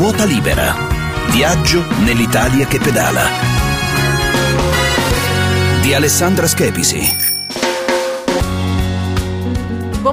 Ruota libera. Viaggio nell'Italia che pedala. Di Alessandra Schepisi.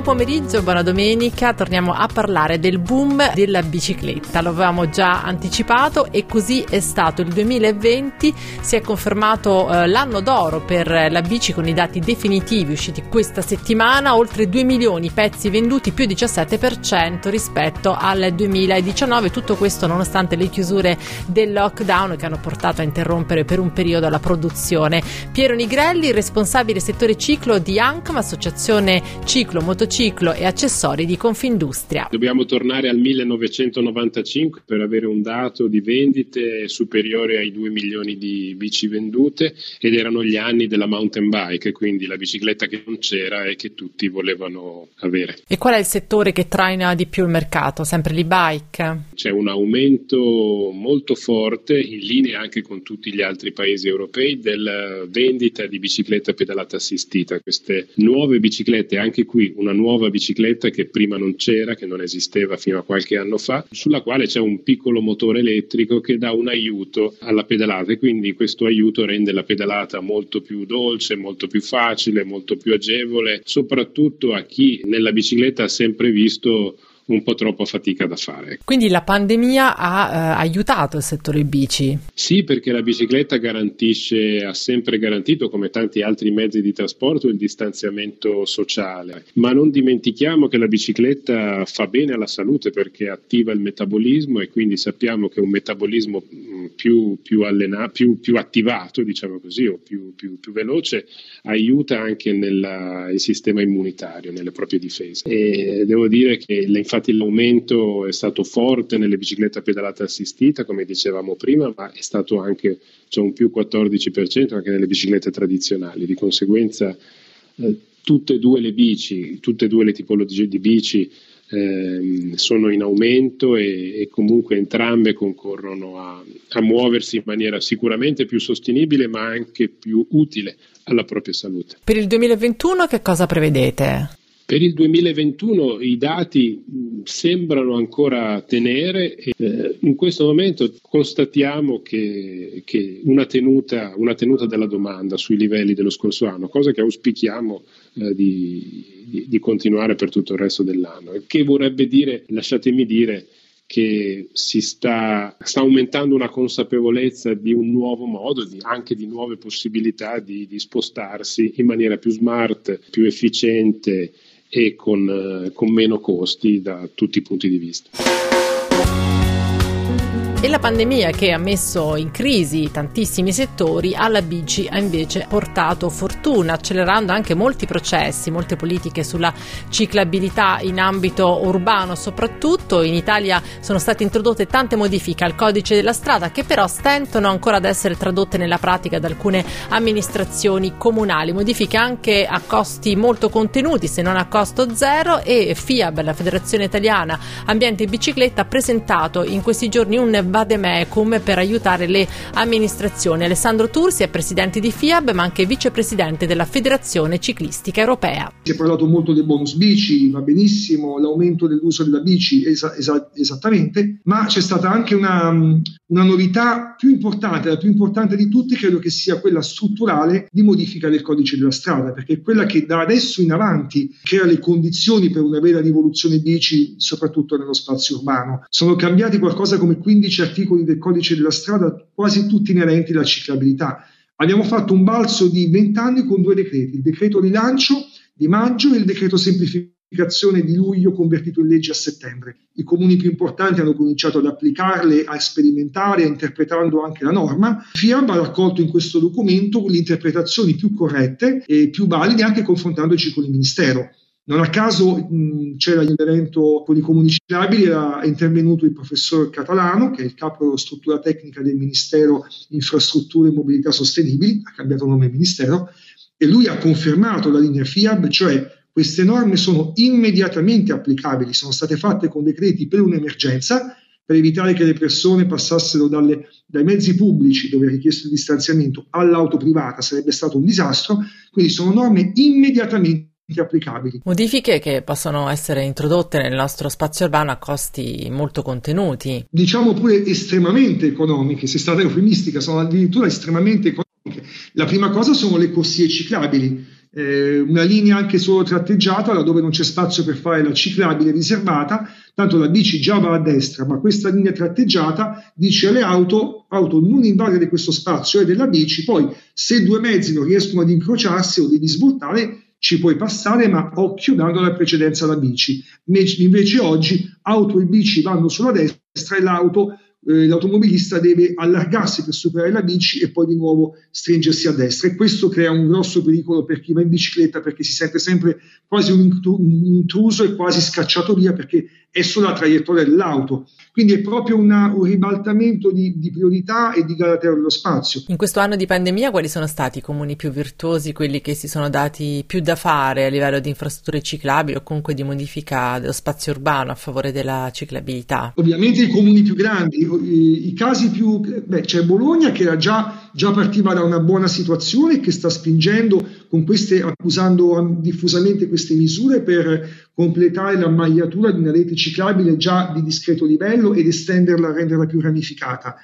Pomeriggio, buona domenica. Torniamo a parlare del boom della bicicletta. Lo avevamo già anticipato e così è stato. Il 2020 si è confermato eh, l'anno d'oro per la bici con i dati definitivi usciti questa settimana. Oltre 2 milioni pezzi venduti, più 17% rispetto al 2019. Tutto questo nonostante le chiusure del lockdown che hanno portato a interrompere per un periodo la produzione. Piero Nigrelli, responsabile settore ciclo di ANCM, Associazione Ciclo Motociclo motociclo e accessori di Confindustria. Dobbiamo tornare al 1995 per avere un dato di vendite superiore ai 2 milioni di bici vendute ed erano gli anni della mountain bike, quindi la bicicletta che non c'era e che tutti volevano avere. E qual è il settore che traina di più il mercato? Sempre l'e-bike? C'è un aumento molto forte, in linea anche con tutti gli altri paesi europei, della vendita di bicicletta pedalata assistita. Queste nuove biciclette, anche qui una nuova bicicletta che prima non c'era, che non esisteva fino a qualche anno fa, sulla quale c'è un piccolo motore elettrico che dà un aiuto alla pedalata. E quindi questo aiuto rende la pedalata molto più dolce, molto più facile, molto più agevole, soprattutto a chi nella bicicletta ha sempre visto un po' troppa fatica da fare. Quindi la pandemia ha eh, aiutato il settore bici? Sì, perché la bicicletta garantisce, ha sempre garantito, come tanti altri mezzi di trasporto, il distanziamento sociale. Ma non dimentichiamo che la bicicletta fa bene alla salute perché attiva il metabolismo e quindi sappiamo che un metabolismo mm, più, più, allena, più, più attivato, diciamo così, o più, più veloce, aiuta anche nel sistema immunitario, nelle proprie difese. E devo dire che infatti Infatti l'aumento è stato forte nelle biciclette a pedalata assistita, come dicevamo prima, ma è stato anche cioè un più 14% anche nelle biciclette tradizionali. Di conseguenza eh, tutte e due le bici, tutte e due le tipologie di bici eh, sono in aumento e, e, comunque entrambe concorrono a, a muoversi in maniera sicuramente più sostenibile ma anche più utile alla propria salute. Per il 2021 che cosa prevedete? Per il 2021 i dati sembrano ancora tenere e eh, in questo momento constatiamo che, che una, tenuta, una, tenuta, della domanda sui livelli dello scorso anno, cosa che auspichiamo eh, di, di, di continuare per tutto il resto dell'anno, che vorrebbe dire, lasciatemi dire, che si sta, sta, aumentando una consapevolezza di un nuovo modo, di, anche di nuove possibilità di, di, spostarsi in maniera più smart, più efficiente e con, eh, con meno costi da tutti i punti di vista. E la pandemia che ha messo in crisi tantissimi settori, alla bici ha invece portato fortuna, accelerando anche molti processi, molte politiche sulla ciclabilità in ambito urbano soprattutto. In Italia sono state introdotte tante modifiche al codice della strada che però stentano ancora ad essere tradotte nella pratica da alcune amministrazioni comunali. Modifiche anche a costi molto contenuti, se non a costo zero e FIAB, la Federazione Italiana Ambiente e Bicicletta, ha presentato in questi giorni un Vademecum per aiutare le amministrazioni. Alessandro Tursi è presidente di FIAB ma anche vicepresidente della Federazione Ciclistica Europea. Si è parlato molto del bonus bici, va benissimo, l'aumento dell'uso della bici, esa- esa- esattamente, ma c'è stata anche una, una novità più importante, la più importante di tutte credo che sia quella strutturale di modifica del codice della strada, perché è quella che da adesso in avanti crea le condizioni per una vera rivoluzione bici, soprattutto nello spazio urbano. Sono cambiati qualcosa come 15 12 articoli del codice della strada, quasi tutti inerenti alla ciclabilità. Abbiamo fatto un balzo di 20 anni con due decreti, il decreto rilancio di maggio e il decreto semplificazione di luglio convertito in legge a settembre. I comuni più importanti hanno cominciato ad applicarle, a sperimentare, interpretando anche la norma. FIAB ha raccolto in questo documento le interpretazioni più corrette e più valide anche confrontandoci con il Ministero. Non a caso mh, c'era l'evento con i comuni ciclabili, era intervenuto il professor Catalano, che è il capo della struttura tecnica del Ministero Infrastrutture e Mobilità Sostenibili, ha cambiato nome Ministero, e lui ha confermato la linea FIAB, cioè queste norme sono immediatamente applicabili, sono state fatte con decreti per un'emergenza, per evitare che le persone passassero dalle, dai mezzi pubblici dove è richiesto il distanziamento all'auto privata, sarebbe stato un disastro, quindi sono norme immediatamente applicabili. Modifiche che possono essere introdotte nel nostro spazio urbano a costi molto contenuti. Diciamo pure estremamente economiche, se è stata eufemistica, sono addirittura estremamente economiche. La prima cosa sono le corsie ciclabili eh, una linea anche solo tratteggiata laddove non c'è spazio per fare la ciclabile riservata, tanto la bici già va a destra, ma questa linea tratteggiata dice alle auto, auto non invadere questo spazio è della bici, poi se due mezzi non riescono ad incrociarsi o devi svoltare, ci puoi passare, ma occhio dando la precedenza alla bici. Invece oggi auto e bici vanno sulla destra e l'auto eh, l'automobilista deve allargarsi per superare la bici e poi di nuovo stringersi a destra e questo crea un grosso pericolo per chi va in bicicletta perché si sente sempre quasi un intruso e quasi scacciato via perché è sulla traiettoria dell'auto. Quindi è proprio una, un ribaltamento di, di, priorità e di galateo dello spazio. In questo anno di pandemia quali sono stati i comuni più virtuosi, quelli che si sono dati più da fare a livello di infrastrutture ciclabili o comunque di modifica dello spazio urbano a favore della ciclabilità? Ovviamente i comuni più grandi, i, i casi più... Beh, c'è Bologna che era già, già partiva da una buona situazione e che sta spingendo queste, accusando diffusamente queste misure per completare la magliatura di una rete ciclabile già di discreto livello ed estenderla, renderla più ramificata.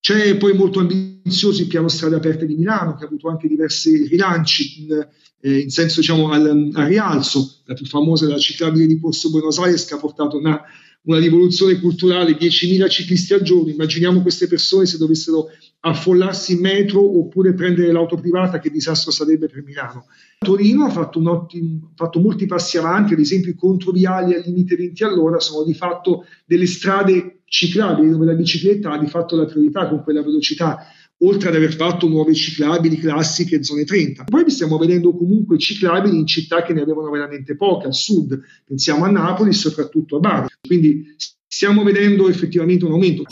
C'è poi molto ambizioso il piano strade aperte di Milano, che ha avuto anche diversi rilanci in, eh, in senso diciamo, al, al, rialzo. La più famosa è la ciclabile di Corso Buenos Aires, che ha portato una una rivoluzione culturale, 10.000 ciclisti al giorno, immaginiamo queste persone se dovessero affollarsi in metro oppure prendere l'auto privata, che disastro sarebbe per Milano. Torino ha fatto, ottimo, fatto molti passi avanti, ad esempio i controviali al limite 20 all'ora sono di fatto delle strade ciclabili dove la bicicletta ha di fatto la priorità con quella velocità oltre ad aver fatto nuove ciclabili classiche zone 30. Poi stiamo vedendo comunque ciclabili in città che ne avevano veramente poche, al sud, pensiamo a Napoli, soprattutto a Bari. Quindi stiamo vedendo effettivamente un aumento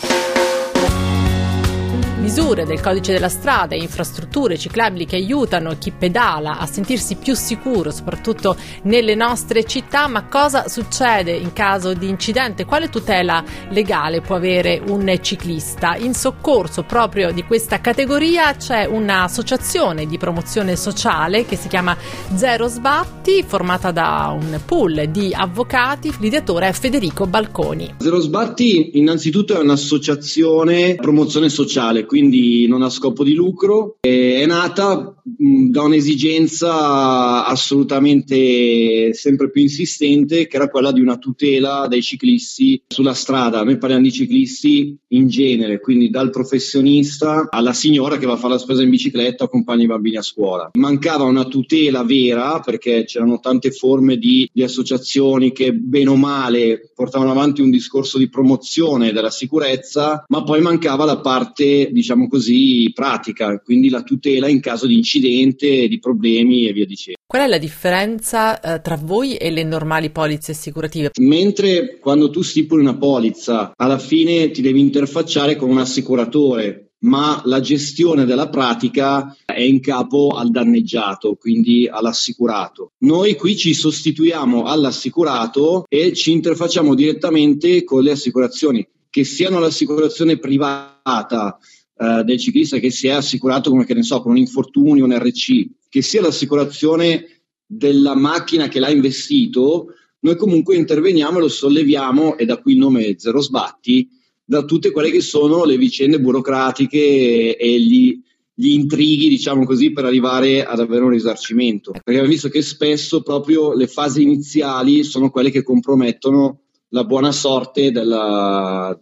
misure del codice della strada e infrastrutture ciclabili che aiutano chi pedala a sentirsi più sicuro, soprattutto nelle nostre città, ma cosa succede in caso di incidente? Quale tutela legale può avere un ciclista? In soccorso proprio di questa categoria c'è un'associazione di promozione sociale che si chiama Zero Sbatti, formata da un pool di avvocati. L'ideatore è Federico Balconi. Zero Sbatti innanzitutto è un'associazione promozione sociale, quindi non ha scopo di lucro. È nata da un'esigenza assolutamente sempre più insistente, che era quella di una tutela dei ciclisti sulla strada. Noi parliamo di ciclisti in genere, quindi dal professionista alla signora che va a fare la spesa in bicicletta o accompagna i bambini a scuola. Mancava una tutela vera perché c'erano tante forme di, di associazioni che bene o male portavano avanti un discorso di promozione della sicurezza, ma poi mancava la parte, diciamo così, pratica, quindi la tutela in caso di incidente, di problemi e via dicendo. Qual è la differenza eh, tra voi e le normali polizze assicurative? Mentre quando tu stipuli una polizza, alla fine ti devi interfacciare con un assicuratore ma la gestione della pratica è in capo al danneggiato, quindi all'assicurato. Noi qui ci sostituiamo all'assicurato e ci interfacciamo direttamente con le assicurazioni, che siano l'assicurazione privata eh, del ciclista che si è assicurato come che ne so, con un infortunio, un RC, che sia l'assicurazione della macchina che l'ha investito, noi comunque interveniamo e lo solleviamo, e da qui il nome Zero Sbatti, da tutte quelle che sono le vicende burocratiche e gli, gli intrighi, diciamo così, per arrivare ad avere un risarcimento. Perché abbiamo visto che spesso proprio le fasi iniziali sono quelle che compromettono la buona sorte della,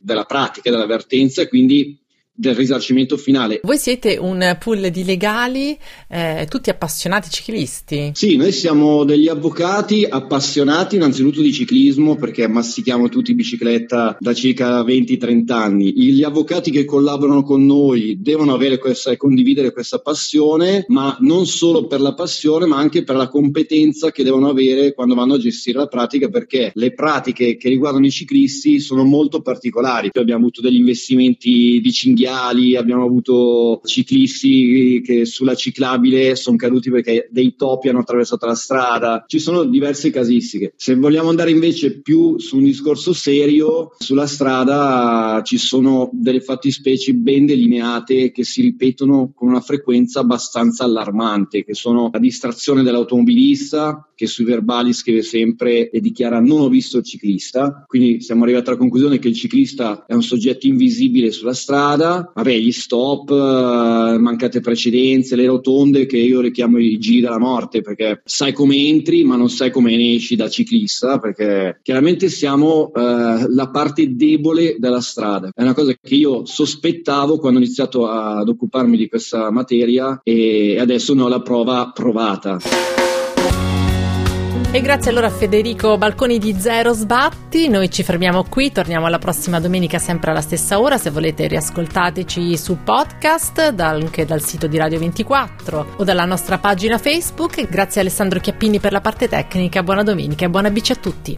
della pratica, della vertenza e quindi del risarcimento finale. Voi siete un pool di legali, eh, tutti appassionati ciclisti? Sì, noi siamo degli avvocati appassionati innanzitutto di ciclismo perché mastichiamo tutti bicicletta da circa 20-30 anni. Gli avvocati che collaborano con noi devono avere questa e condividere questa passione, ma non solo per la passione, ma anche per la competenza che devono avere quando vanno a gestire la pratica perché le pratiche che riguardano i ciclisti sono molto particolari. Abbiamo avuto degli investimenti di cinghiali viali, abbiamo avuto ciclisti che sulla ciclabile sono caduti perché dei topi hanno attraversato la strada. Ci sono diverse casistiche. Se vogliamo andare invece più su un discorso serio, sulla strada ci sono delle fattispecie ben delineate che si ripetono con una frequenza abbastanza allarmante, che sono la distrazione dell'automobilista, che sui verbali scrive sempre e dichiara non ho visto il ciclista, quindi siamo arrivati alla conclusione che il ciclista è un soggetto invisibile sulla strada, vabbè gli stop, eh, mancate precedenze, le rotonde che io le chiamo i giri della morte perché sai come entri ma non sai come ne esci da ciclista perché chiaramente siamo eh, la parte debole della strada, è una cosa che io sospettavo quando ho iniziato ad occuparmi di questa materia e adesso ne ho la prova provata. E grazie allora a Federico Balconi di Zero Sbatti, noi ci fermiamo qui, torniamo alla prossima domenica sempre alla stessa ora, se volete riascoltateci su podcast, anche dal sito di Radio 24 o dalla nostra pagina Facebook. Grazie a Alessandro Chiappini per la parte tecnica, buona domenica e buona bici a tutti.